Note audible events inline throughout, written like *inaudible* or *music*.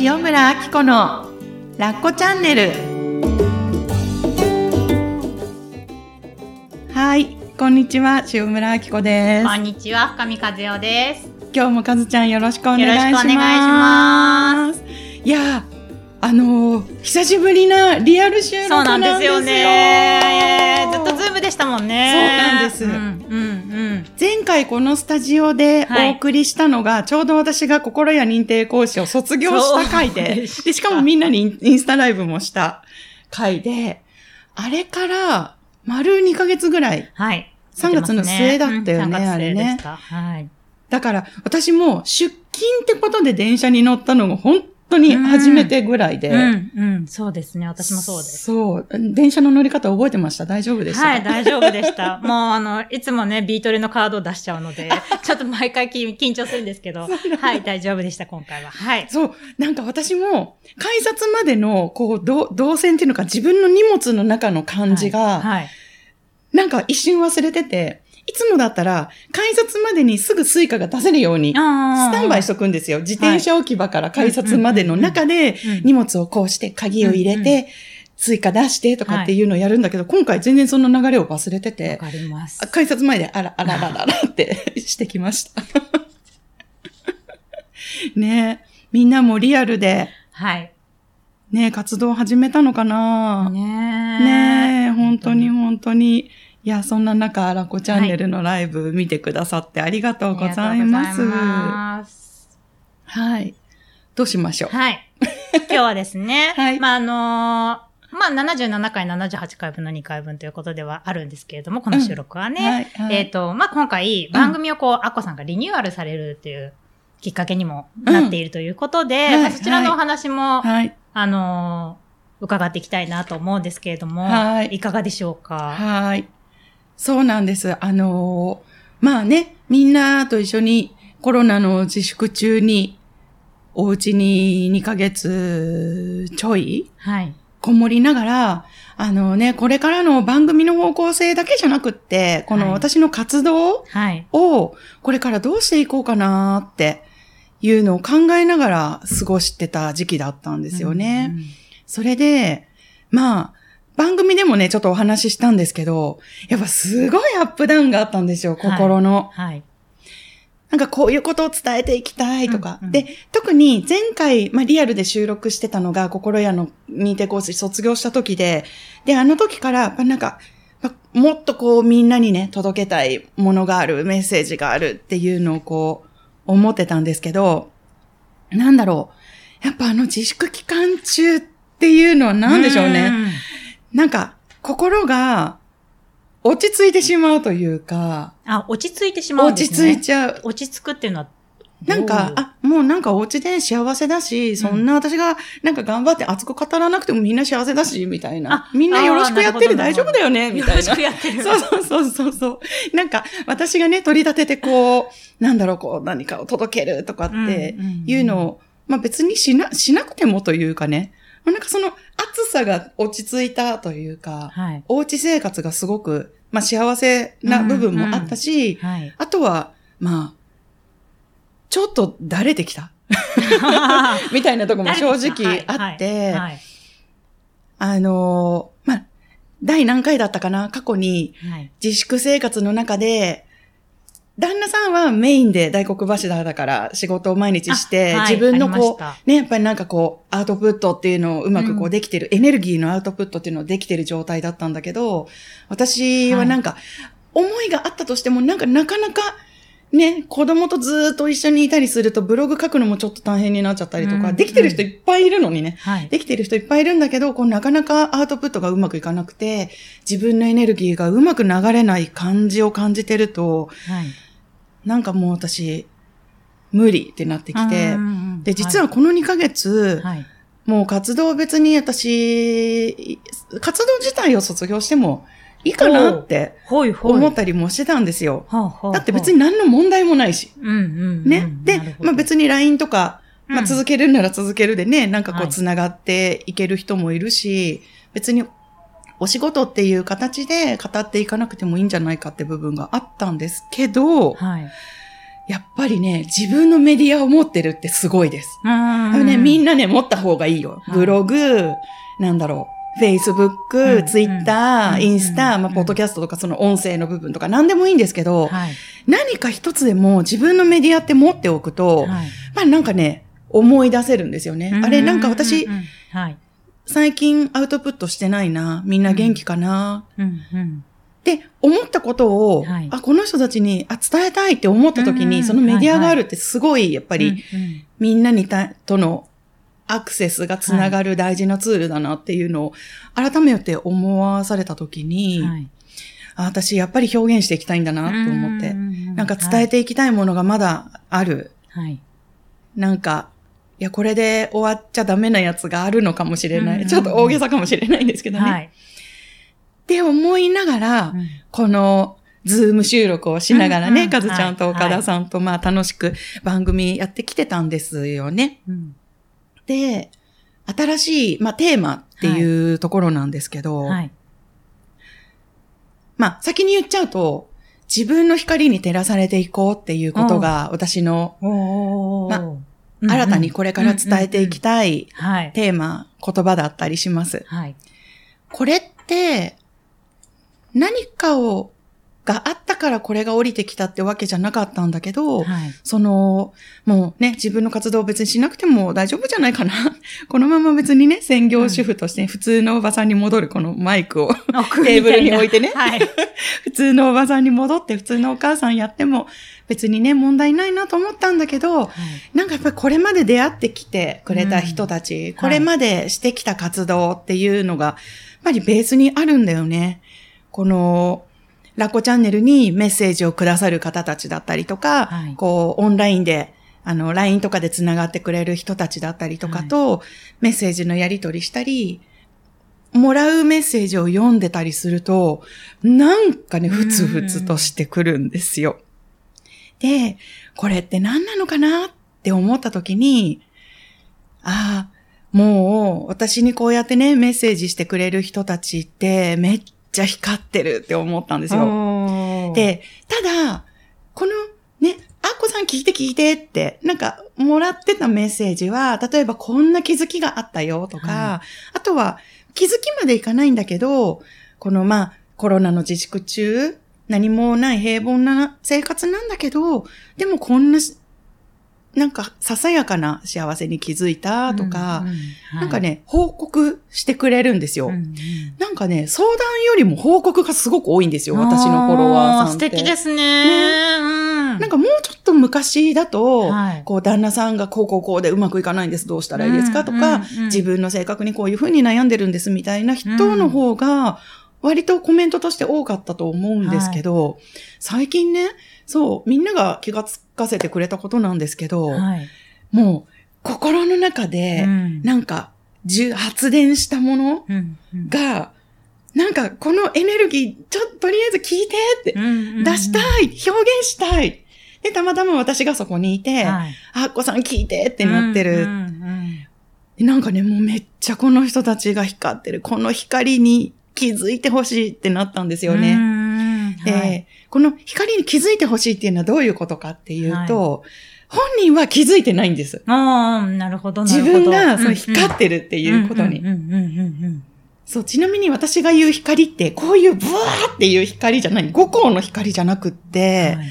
塩村あき子のラッコチャンネル。はいこんにちは塩村あき子です。こんにちは深見和代です。今日もかずちゃんよろしくお願いします。よろしくお願いしいやあのー、久しぶりなリアル収録そうなんですよね。ずっとズームでしたもんね。そうなんです、うんうんうん、前回このスタジオでお送りしたのが、はい、ちょうど私が心や認定講師を卒業した回で *laughs* でしかもみんなにインスタライブもした回であれから丸2ヶ月ぐらい、はい、3月の末だったよね、うん、あれね。はい、だから私も出勤ってことで電車に乗ったのが本当に初めてぐらいで、うん、うん、うん、そうですね。私もそうです。そう。電車の乗り方覚えてました？大丈夫でしたはい、大丈夫でした。*laughs* もう、あの、いつもね、ビートルのカードを出しちゃうので、*laughs* ちょっと毎回緊張するんですけど、はい、大丈夫でした、今回は。はい。そう。なんか私も、改札までの、こう、動線っていうのか、自分の荷物の中の感じが、はい、はい、なんか一瞬忘れてて、いつもだったら、改札までにすぐ Suica が出せるように、スタンバイしとくんですよ。自転車置き場から改札までの中で、荷物をこうして鍵を入れて、 Suica 出してとかっていうのをやるんだけど、今回全然その流れを忘れてて、わかります。改札前であら、あららららって *laughs* してきました。*laughs* ねみんなもリアルで、はい。ね活動始めたのかな？ねね本当に本当に。いや、そんな中、ラコチャンネルのライブ見てくださってありがとうございます。ますはい。どうしましょう？はい。*laughs* 今日はですね、はい、まあ、あのー、まあ、77回、78回分の2回分ということではあるんですけれども、この収録はね。うんはいはい、えっ、ー、と、まあ、今回、番組をこう、アッコさんがリニューアルされるっていうきっかけにもなっているということで、うんまあ、そちらのお話も、はい、あのー、伺っていきたいなと思うんですけれども、はい。いかがでしょうか？はい。そうなんです。あのー、まあね、みんなと一緒にコロナの自粛中に、お家に2ヶ月ちょい、はい。こもりながら、あのね、これからの番組の方向性だけじゃなくって、この私の活動を、これからどうしていこうかなっていうのを考えながら過ごしてた時期だったんですよね。うんうん、それで、まあ、番組でもね、ちょっとお話ししたんですけど、やっぱすごいアップダウンがあったんですよ、心の。はい。はい、なんかこういうことを伝えていきたいとか。うんうん、で、特に前回、まあリアルで収録してたのが、心屋の認定コース卒業した時で、で、あの時から、なんか、もっとこうみんなにね、届けたいものがある、メッセージがあるっていうのをこう、思ってたんですけど、なんだろう。やっぱあの自粛期間中っていうのは何でしょうね。んなんか、心が落ち着いてしまうというか。あ、落ち着いてしまうんですね。落ち着いちゃう。落ち着くっていうのはなんか、あ、もうなんかお家で幸せだし、そんな私がなんか頑張って熱く語らなくてもみんな幸せだし、みたいな。みんなよろしくやってる大丈夫だよね、みたいな。よろしくやってる。そうそうそうそうそう。なんか、私がね、取り立ててこう、なんだろう、こう、何かを届けるとかっていうのを、まあ別にしな、しなくてもというかね、なんかその暑さが落ち着いたというか、はい、おうち生活がすごく、まあ幸せな部分もあったし、うんうんはい、あとは、まあ、ちょっとだれてきた？*laughs* みたいなとこも正直あって、あのー、まあ、第何回だったかな？過去にはい、自粛生活の中で、旦那さんはメインで大黒柱だから仕事を毎日して、はい自分のこあう、ね、やっぱりなんかこう、アウトプットっていうのをうまくこううんできてる、エネルギーのアウトプットっていうのをできてる状態だったんだけど、私はなんか、思いがあったとしても、なんかなかなか、ね、子供とずーっと一緒にいたりすると、ブログ書くのもちょっと大変になっちゃったりとか、うんできてる人いっぱいいるのにね。はい。できてる人いっぱいいるんだけど、こうなかなかアウトプットがうまくいかなくて、自分のエネルギーがうまく流れない感じを感じてると、はい。なんかもう私、無理ってなってきて、で、実はこの2ヶ月、はい。もう活動別に私、活動自体を卒業してもいいかなって。思ったりもしてたんですよ。だって別に、何の問題もないし。ね。で、まあ別に LINE とか、まあうん続けるなら続けるでね、なんかこはいう繋がっていける人もいるし、別にお仕事っていう形で語っていかなくてもいいんじゃないかって部分があったんですけど、はい。やっぱりね、自分のメディアを持ってるってすごいです。ね、みんなね、持った方がいいよ。ブログ、なんだろう。Facebook、Twitter、インスタ、まあ、ポッドキャストとかその音声の部分とか何でもいいんですけど、はい。何か一つでも自分のメディアって持っておくと、はいまあなんかね、思い出せるんですよね。あれなんか私う、んうんはい。最近アウトプットしてないな。みんな元気かな。うんうんって思ったことを、はいあ、この人たちにあ伝えたいって思った時に、うんそのメディアがあるってすごい、やっぱり、うんうんみんなにた、とのアクセスがつながる大事なツールだなっていうのを、改めて思わされた時に、はいあ私やっぱり表現していきたいんだなと思って、なんか伝えていきたいものがまだある。はい。なんか、いや、これで終わっちゃダメなやつがあるのかもしれない。うんうんうんちょっと大げさかもしれないんですけどね。はい。って思いながら、うんこの、ズーム収録をしながらね、うんうんかずちゃんとはい岡田さんと、まあ楽しく番組やってきてたんですよね。うんで、新しい、まあテーマっていうところなんですけど、はい。まあ先に言っちゃうと、自分の光に照らされていこうっていうことが私のおまー新たにこれから伝えていきたいはい。テーマ、言葉だったりします。はい。これって、何かを、があったからこれが降りてきたってわけじゃなかったんだけど、はい。その、もうね、自分の活動を別にしなくても大丈夫じゃないかな。*laughs* このまま別にね、専業主婦として普通のおばさんに戻るこのマイクをテテーブルに置いてねはい。*laughs* 普通のおばさんに戻って普通のお母さんやっても別にね、問題ないなと思ったんだけど、なんかやっぱりこれまで出会ってきてくれた人たち、これまでしてきた活動っていうのが、やっぱりベースにあるんだよね。この、ラッコチャンネルにメッセージをくださる方たちだったりとか、はいこう、オンラインで、あの、LINE とかで繋がってくれる人たちだったりとかと、メッセージのやり取りしたり、もらうメッセージを読んでたりすると、なんかね、ふつふつとしてくるんですよ。で、これって何なのかなって思った時に、ああ、もう私にこうやってね、メッセージしてくれる人たちってめっちゃ光ってるって思ったんですよ。よ、で、ただ、このね、あっこさん聞いて聞いてって、なんか、もらってたメッセージは、例えばこんな気づきがあったよとか、はあとは気づきまでいかないんだけど、このまあ、コロナの自粛中、何もない平凡な生活なんだけど、でもこんなし、なんか、ささやかな幸せに気づいたとか、なんか、ね、報告してくれるんですよ。うんうん。なんかね、相談よりも報告がすごく多いんですよ、私のフォロワーさんって。あ素敵ですね。うん。なんかもうちょっと昔だと、はい。こう旦那さんがこうこうこうでうまくいかないんです、どうしたらいいですかとか、うんうんうん自分の性格にこういうふうに悩んでるんですみたいな人の方が、割とコメントとして多かったと思うんですけど、最近ね、そう、みんなが気がつかせてくれたことなんですけど、はい。もう心の中で、うんなんか、じゅ発電したものうんうんが、なんかこのエネルギー、ちょっととりあえず聞いてって、うんうん出したい、表現したい。で、たまたま私がそこにいて、はいあっこさん聞いてってなってる。うんうんでなんかね、もうめっちゃこの人たちが光ってる。この光に気づいてほしいってなったんですうんよね。はいこの光に気づいてほしいっていうのはどういうことかっていうと、本人は気づいてないんです。ああ、なるほど、な自るほど。分がそ光ってるっていうことに。そう、ちなみに私が言う光って、こういうブワーっていう光じゃない、五光の光じゃなくって、はい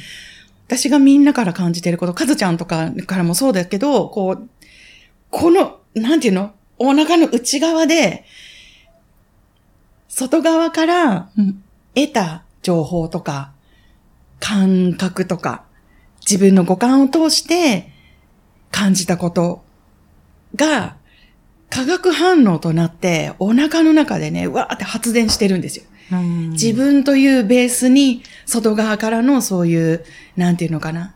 私がみんなから感じてること、かずちゃんとかからもそうだけど、こう、この、なんていうの？お腹の内側で、外側からうん得た情報とか、感覚とか、自分の五感を通して感じたことが、化学反応となって、お腹の中でね、うわーって発電してるんですよ。うん自分というベースに、外側からのそういう、なんていうのかな。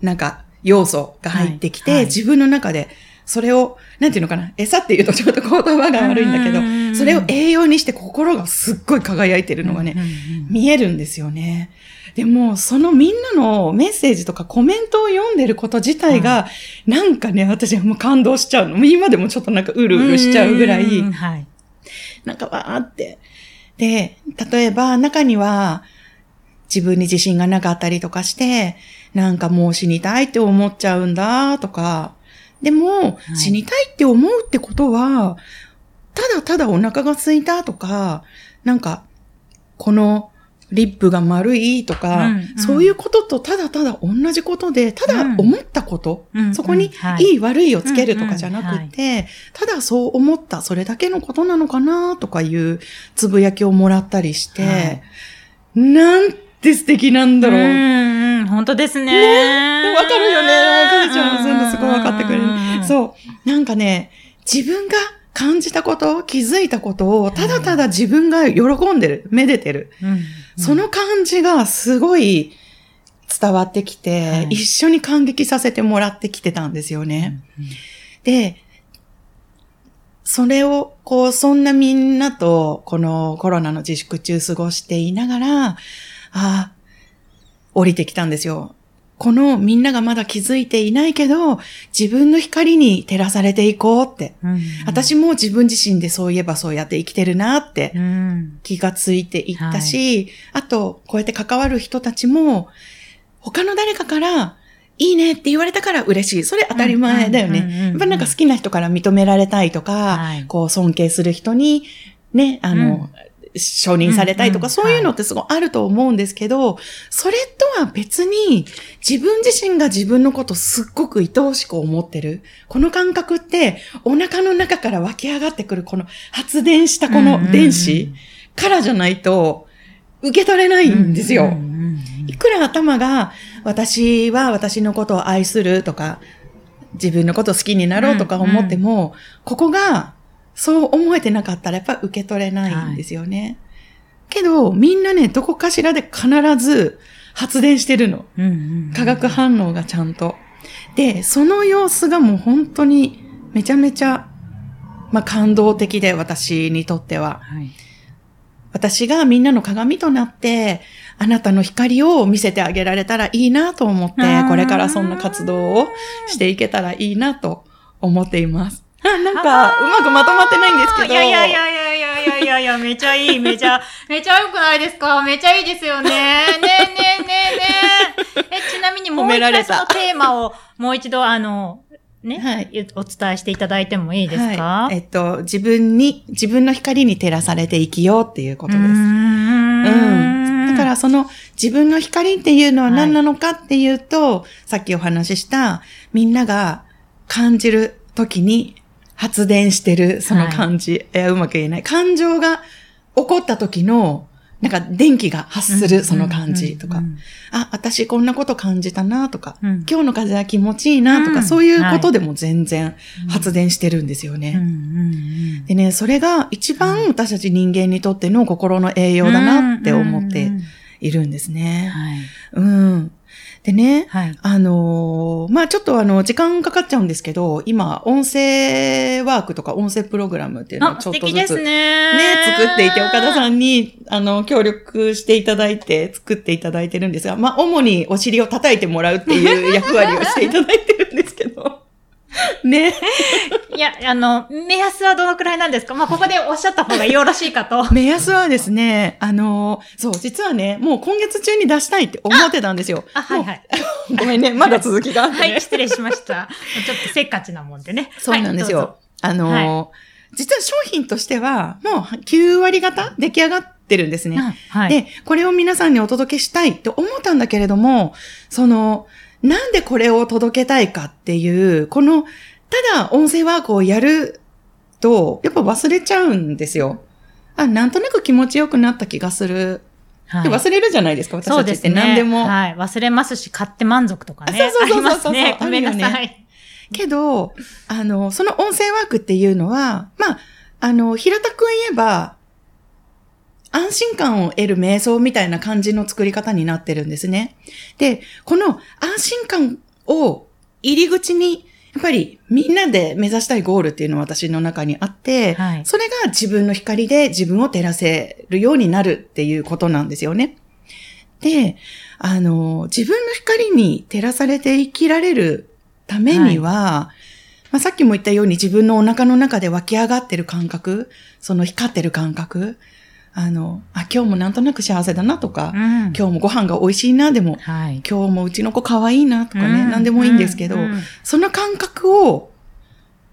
なんか、要素が入ってきて、はいはい自分の中で、それを、なんていうのかな。餌っていうとちょっと言葉が悪いんだけどうん、それを栄養にして心がすっごい輝いてるのがね、見えるんですよね。でも、そのみんなのメッセージとかコメントを読んでること自体が、なんかね、私はもう感動しちゃうの。今でもちょっとなんかうるうるしちゃうぐらい、んはい。なんかわーって。で、例えば中には、自分に自信がなかったりとかして、なんかもう死にたいって思っちゃうんだとか、でも、死にたいって思うってことは、ただただお腹が空いたとか、なんか、このリップが丸いとか、うんうん、そういうこととただただ同じことで、ただ思ったこと、うん、そこにい。い悪いをつけるとかじゃなくて、ただそう思った、それだけのことなのかなとかいうつぶやきをもらったりして、はい、なんて素敵なんだろう。うん、本当ですね。ねわかるよね。わかるちゃんも全部すごいわかってくれる。そう。なんかね、自分が感じたこと、気づいたことを、ただただ自分が喜んでる、めでてる。うんその感じがすごい伝わってきて、はい、一緒に感激させてもらってきてたんですよね。うんうん、で、それを、こう、そんなみんなと、このコロナの自粛中過ごしていながら、ああ、降りてきたんですよ。このみんながまだ気づいていないけど、自分の光に照らされていこうって。うんうん、私も自分自身でそういえばそうやって生きてるなって気がついていったし、はい、あと、こうやって関わる人たちも、他の誰かから、いいねって言われたから嬉しい。それ当たり前だよね。やっぱなんか好きな人から認められたいとか、はい、こう尊敬する人に、ね、あの、うん承認されたいとか、そういうのってすごいあると思うんですけど、それとは別に自分自身が自分のことすっごく愛おしく思ってる。この感覚ってお腹の中から湧き上がってくるこの発電したこの電子からじゃないと受け取れないんですよ。いくら頭が私は私のことを愛するとか、自分のこと好きになろうとか思っても、ここがそう思えてなかったらやっぱ受け取れないんですよね。はい、けど、みんなね、どこかしらで必ず発電してるの。化学反応がちゃんと。で、その様子がもう本当にめちゃめちゃ、まあ、感動的で、私にとっては。はい、私がみんなの鏡となって、あなたの光を見せてあげられたらいいなと思って、これからそんな活動をしていけたらいいなと思っています。*laughs* なんか、うまくまとまってないんですけど。いやいやいやいやいやいやいやいや、めちゃいい、めちゃ、*laughs* めちゃ良くないですか？めちゃいいですよね。ねえねえねえねえ。え、ちなみにもう一回そのテーマをもう一度あの、ね、はい、お伝えしていただいてもいいですか、はい、えっと、自分に、自分の光に照らされて生きようっていうことです。うん。うん。だからその自分の光っていうのは何なのかっていうと、はい、さっきお話ししたみんなが感じる時に発電してる、その感じ。はい、えうまく言えない。感情が起こった時の、なんか電気が発するその感じとか、あ、私こんなこと感じたなとか、うん、今日の風は気持ちいいなとか、うん、そういうことでも全然発電してるんですよね。でね、それが一番私たち人間にとっての心の栄養だなって思っているんですね。うん。でね、はい、あのー、まあちょっとあの、時間かかっちゃうんですけど、今、音声ワークとか音声プログラムっていうのをちょっとずつね、ね作っていて、岡田さんに、あの、協力していただいて、作っていただいてるんですが、まあ主にお尻を叩いてもらうっていう役割をしていただいてるんです。*laughs* ね。いや、あの、目安はどのくらいなんですか？まあ、ここでおっしゃった方がよろしいかと。*laughs* 目安はですね、あの、そう、実はね、もう今月中に出したいって思ってたんですよ。あ、はいはい。*laughs* ごめんね、まだ続きが、ね、はい、失礼しました。ちょっとせっかちなもんでね。そうなんですよ。はい、あの、はい、実は商品としては、もう9割方出来上がってるんですね。はい、で、これを皆さんにお届けしたいって思ったんだけれども、その、なんでこれを届けたいかっていう、この、ただ音声ワークをやると、やっぱ忘れちゃうんですよ。あ、なんとなく気持ちよくなった気がする。はい、忘れるじゃないですか、私たちって何でも。でね、はい。忘れますし、買って満足とかね。そうそうそうそうそう。ね、ごめんなさい。けど、あの、その音声ワークっていうのは、まあ、あの、平たく言えば、安心感を得る瞑想みたいな感じの作り方になってるんですね。で、この安心感を入り口に、やっぱりみんなで目指したいゴールっていうのは私の中にあって、はい、それが自分の光で自分を照らせるようになるっていうことなんですよね。で、あの、自分の光に照らされて生きられるためには、はい、まあ、さっきも言ったように自分のお腹の中で湧き上がってる感覚、その光ってる感覚、あの、あ、今日もなんとなく幸せだなとか、うん、今日もご飯が美味しいなでも、はい、今日もうちの子可愛いなとかね、うん、何でもいいんですけど、うん、その感覚を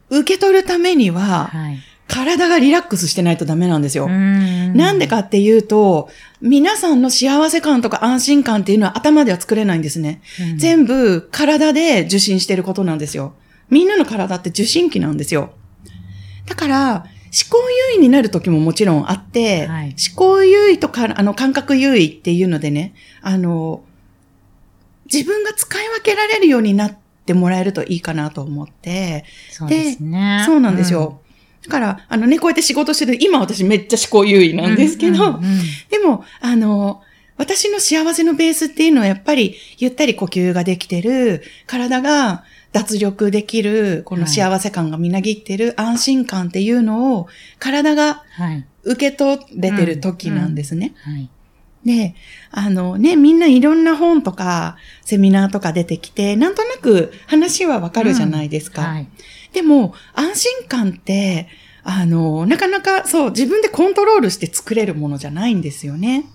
受け取るためには、はい、体がリラックスしてないとダメなんですよ。なんでかっていうと、皆さんの幸せ感とか安心感っていうのは頭では作れないんですね。全部体で受信してることなんですよ。みんなの体って受信機なんですよ。だから、思考優位になる時ももちろんあって、はい、思考優位とか、あの、感覚優位っていうのでね、あの、自分が使い分けられるようになってもらえるといいかなと思って、そうですね。そうなんですよ。うん、だから、あのね、こうやって仕事してる、今私めっちゃ思考優位なんですけど、うんうんうん、でも、あの、私の幸せのベースっていうのはやっぱりゆったり呼吸ができてる、体が脱力できる、この幸せ感がみなぎってる安心感っていうのを体が受け取れてる時なんですね。で、あのね、みんないろんな本とかセミナーとか出てきて、なんとなく話はわかるじゃないですか。うん。はい、でも、安心感って、あの、なかなかそう、自分でコントロールして作れるものじゃないんですよね。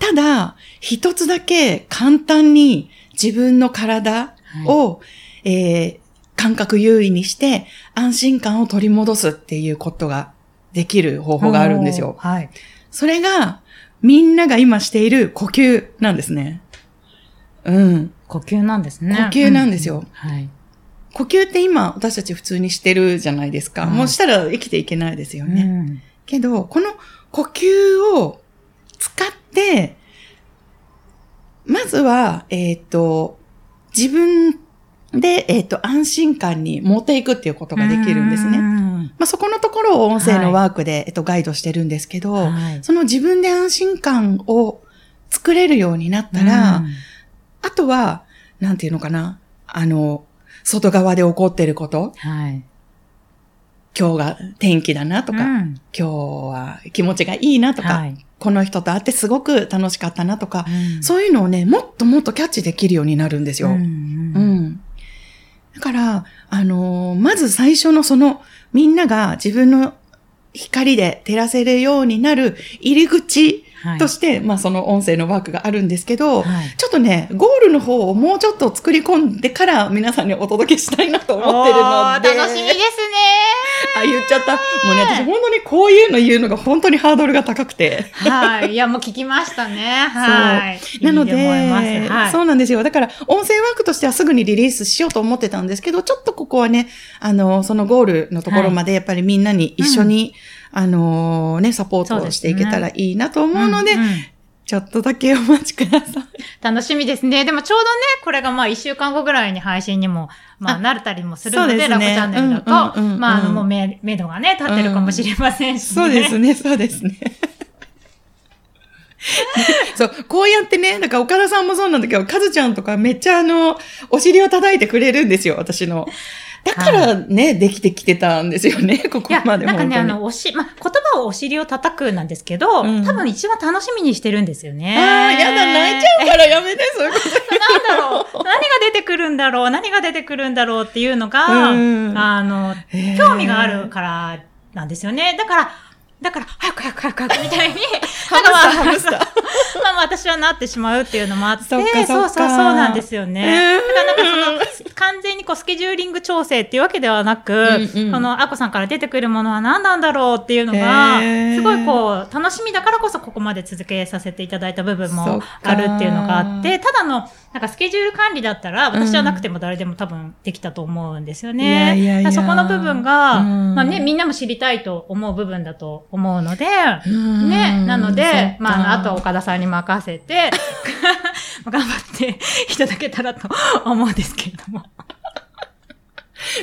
ただ、一つだけ簡単に自分の体を、はいえー、感覚優位にして安心感を取り戻すっていうことができる方法があるんですよ。はい。それが、みんなが今している呼吸なんですね。うん。呼吸なんですね。呼吸なんですよ。うん、はい。呼吸って今私たち普通にしてるじゃないですか。はい、もうしたら生きていけないですよね。うん、けど、この呼吸を使って、まずは、えっ、ー、と、自分で、えっ、ー、と、安心感に持っていくっていうことができるんですね。まあ、そこのところを音声のワークで、はい、えっと、ガイドしてるんですけど、はい、その自分で安心感を作れるようになったら、あとは、なんていうのかな、あの、外側で起こってること、はい、今日が天気だなとか、うん、今日は気持ちがいいなとか、はい、この人と会ってすごく楽しかったなとか、うん、そういうのをね、もっともっとキャッチできるようになるんですよ。うん、うんだから、あのー、まず最初のその、みんなが自分の光で照らせるようになる入り口として、はい、まあその音声のワークがあるんですけど、はい、ちょっとね、ゴールの方をもうちょっと作り込んでから皆さんにお届けしたいなと思ってるので。楽しみですね。あ、言っちゃった。もうね、私本当にこういうの言うのが本当にハードルが高くて。はい。いや、もう聞きましたね。*laughs* はい。なので、はい、そうなんですよ。だから、音声ワークとしてはすぐにリリースしようと思ってたんですけど、ちょっとここはね、あの、そのゴールのところまでやっぱりみんなに一緒に、はいうんあのー、ね、サポートをしていけたらいいなと思うので、ちょっとだけお待ちください。楽しみですね。でもちょうどね、これがまあ一週間後ぐらいに配信にも、まあなれたりもするので、でね、ラコチャンネルだと、まああのもう目、目処がね、立ってるかもしれませんし、ねうん、そうですね、そうですね。*laughs* そう、こうやってね、なんか岡田さんもそうなんだけど、かずちゃんとかめっちゃあの、お尻を叩いてくれるんですよ、私の。だからね、はい、できてきてたんですよね、ここまで。なんかね、あの、おし、ま言葉をお尻を叩くなんですけど、うん、多分一番楽しみにしてるんですよね。ああ、やだ、泣いちゃうからやめて、そういうこと。なんだろう、何が出てくるんだろう、何が出てくるんだろうっていうのが、うん、あの、興味があるからなんですよね。だから、だから、早く早く早く早くみたいに、*laughs* なんかまあ、*laughs* まあまあ私はなってしまうっていうのもあって、そうそうそうそうなんですよね。えー、だからなんかその、完全にこうスケジューリング調整っていうわけではなく、うんうん、このアコさんから出てくるものは何なんだろうっていうのが、すごいこう、楽しみだからこそここまで続けさせていただいた部分もあるっていうのがあって、ただの、なんかスケジュール管理だったら、私じゃなくても誰でも多分できたと思うんですよね。いやいやいやそこの部分が、うん、まあね、みんなも知りたいと思う部分だと思うので、ね、なので、まあ、あとは岡田さんに任せて、*laughs* 頑張っていただけたらと思うんですけれども。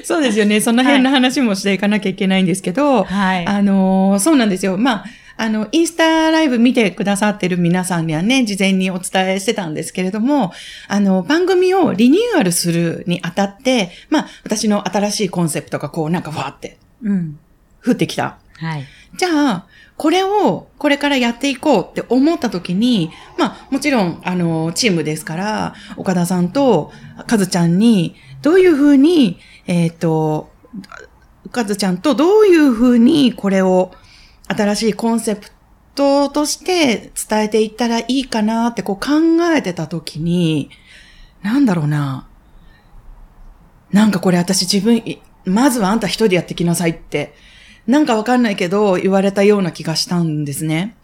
そうですよね。その辺の話もしていかなきゃいけないんですけど、はい、あの、そうなんですよ。まあ、あの、インスタライブ見てくださってる皆さんにはね、事前にお伝えしてたんですけれども、あの、番組をリニューアルするにあたって、まあ、私の新しいコンセプトがこう、なんかわーって、うん。降ってきた。はい。じゃあ、これをこれからやっていこうって思った時に、まあもちろんあのチームですから、岡田さんとかずちゃんにどういうふうに、えっ、ー、と、かずちゃんとどういうふうにこれを新しいコンセプトとして伝えていったらいいかなってこう考えてた時に、なんだろうな。なんかこれ私自分、まずはあんた一人でやってきなさいって、なんかわかんないけど言われたような気がしたんですね。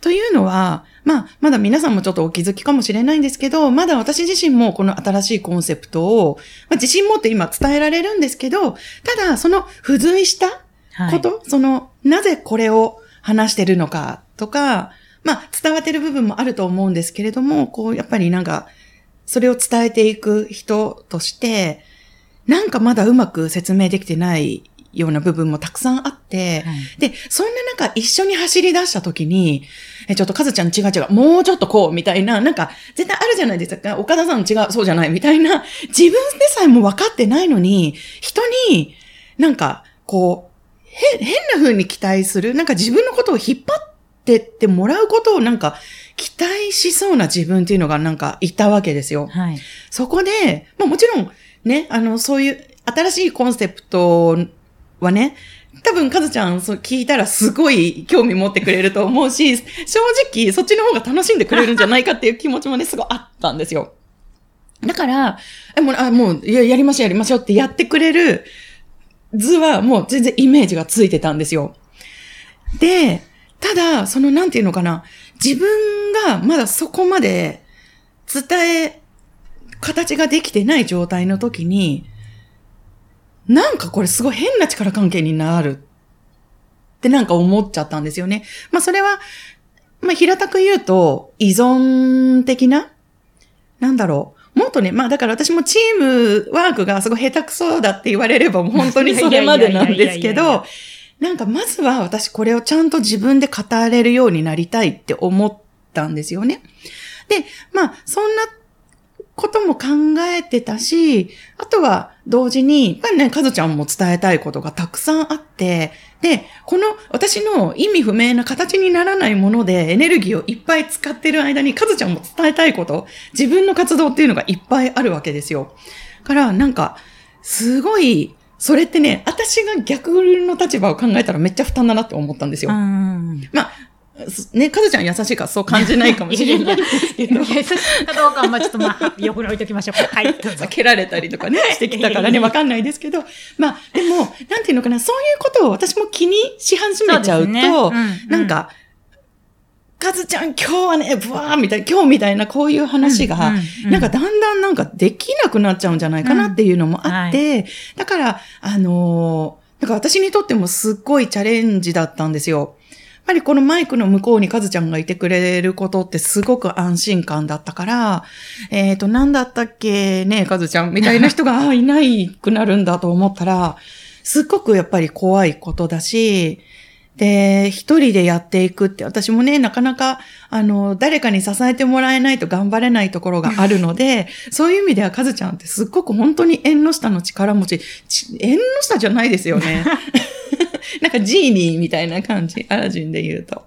というのは、まあ、まだ皆さんもちょっとお気づきかもしれないんですけど、まだ私自身もこの新しいコンセプトを、まあ、自信持って今伝えられるんですけど、ただその付随したこと、はい、その、なぜこれを話してるのかとか、まあ、伝わってる部分もあると思うんですけれども、こう、やっぱりなんか、それを伝えていく人として、なんかまだうまく説明できてないような部分もたくさんあって、はい、で、そんな中一緒に走り出した時に、え、ちょっとカズちゃん違う違う、もうちょっとこう、みたいな、なんか絶対あるじゃないですか。岡田さん違う、そうじゃない、みたいな、自分でさえも分かってないのに、人になんか、こう、へ、変な風に期待する、なんか自分のことを引っ張ってってもらうことをなんか、期待しそうな自分っていうのがなんかいたわけですよ。はい。そこで、まあもちろん、ね、あの、そういう新しいコンセプトはね、多分、かずちゃん、そう聞いたらすごい興味持ってくれると思うし、*laughs* 正直、そっちの方が楽しんでくれるんじゃないかっていう気持ちもね、すごいあったんですよ。だから、え、もう、あ、もう、や、やりましょう、やりましょうってやってくれる図は、もう全然イメージがついてたんですよ。で、ただ、その、なんていうのかな、自分がまだそこまで伝え、形ができてない状態の時に、なんかこれすごい変な力関係になるってなんか思っちゃったんですよね。まあそれは、まあ平たく言うと依存的ななんだろう。もっとね、まあだから私もチームワークがすごい下手くそだって言われれば本当にそれまでなんですけど、なんかまずは私これをちゃんと自分で語れるようになりたいって思ったんですよね。で、まあそんなことも考えてたし、あとは同時に、やっぱりね、かずちゃんも伝えたいことがたくさんあって、で、この私の意味不明な形にならないものでエネルギーをいっぱい使ってる間に、かずちゃんも伝えたいこと、自分の活動っていうのがいっぱいあるわけですよ。から、なんか、すごい、それってね、私が逆の立場を考えたらめっちゃ負担だなって思ったんですよ。まあ、ね、かずちゃん優しいからそう感じないかもしれない。優しいかどうかは、まあちょっとまあ、横に置いときましょうか。はい。蹴られたりとかね、してきたからね、わかんないですけど、まあ、でも、なんていうのかな、そういうことを私も気にし始めちゃうと、うねうん、なんか、かずちゃん今日はね、ブワーみたいな、今日みたいなこういう話が、なんかだんだんなんかできなくなっちゃうんじゃないかなっていうのもあって、はい、だから、あのー、なんか私にとってもすっごいチャレンジだったんですよ。ぱりこのマイクの向こうにカズちゃんがいてくれることってすごく安心感だったから、えっ、ー、と、なんだったっけ？ねカズちゃんみたいな人が *laughs* いないくなるんだと思ったら、すっごくやっぱり怖いことだし、で、一人でやっていくって、私もね、なかなか、あの、誰かに支えてもらえないと頑張れないところがあるので、*laughs* そういう意味では、カズちゃんってすっごく本当に縁の下の力持ち、縁の下じゃないですよね。*laughs* *laughs* なんかジーニーみたいな感じ、アラジンで言うと。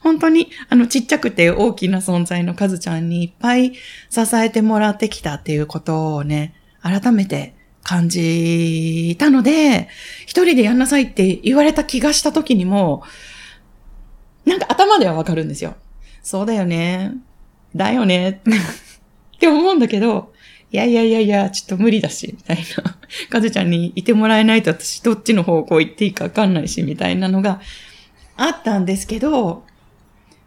本当に、あの、ちっちゃくて大きな存在のカズちゃんにいっぱい支えてもらってきたっていうことをね、改めて感じたので、一人でやんなさいって言われた気がした時にも、なんか頭ではわかるんですよ。そうだよね。だよね。って思うんだけど、いやいやいやいや、ちょっと無理だし、みたいな。*laughs* かずちゃんにいてもらえないと私どっちの方向行っていいかわかんないし、みたいなのがあったんですけど、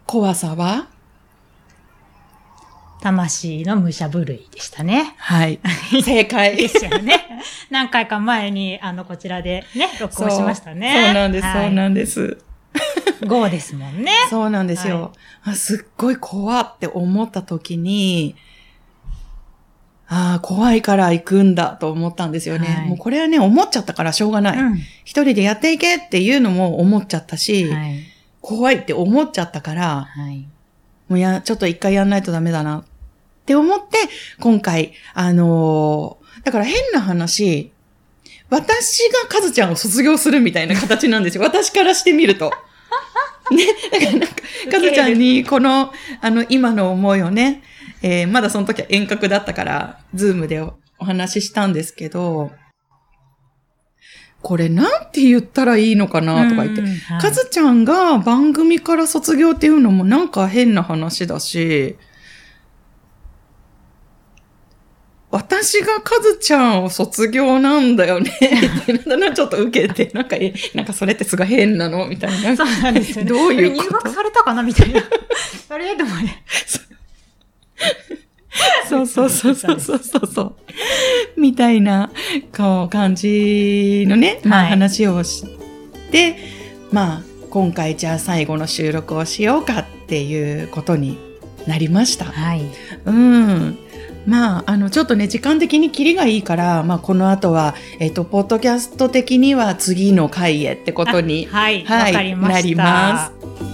怖さは？魂の武者震いでしたね。はい。*laughs* 正解。ですよね。何回か前に、あの、こちらでね、録音しましたね。そうなんです、はい、そうなんです。5ですもんね。そうなんですよ。はい、すっごい怖って思った時に、ああ、怖いから行くんだと思ったんですよね。はい、もうこれはね、思っちゃったからしょうがない。うん、一人でやっていけっていうのも思っちゃったし、はい、怖いって思っちゃったから、はい、もうや、ちょっと一回やんないとダメだなって思って、今回、あのー、だから変な話、私がカズちゃんを卒業するみたいな形なんですよ。私からしてみると。*laughs* ね、だからなんか、カズちゃんにこの、あの、今の思いをね、えー、まだその時は遠隔だったから、ズームでお話ししたんですけど、これなんて言ったらいいのかなとか言って、かずちゃんが番組から卒業っていうのもなんか変な話だし、私がカズちゃんを卒業なんだよね。ってなちょっと受けて、なんか、え、なんかそれってすごい変なのみたいな。そうなんですよね。どういうこと？入学されたかなみたいな。*laughs* あれでもね。*laughs* そうそうそうそうそうそう。みたいな、こう、感じのね、まあ話をして、まあ、今回じゃあ最後の収録をしようかっていうことになりました。はい。うん。まあ、あの、ちょっとね、時間的にキリがいいから、まあ、この後は、えっ、と、ポッドキャスト的には次の回へってことに、はい、はい、なります。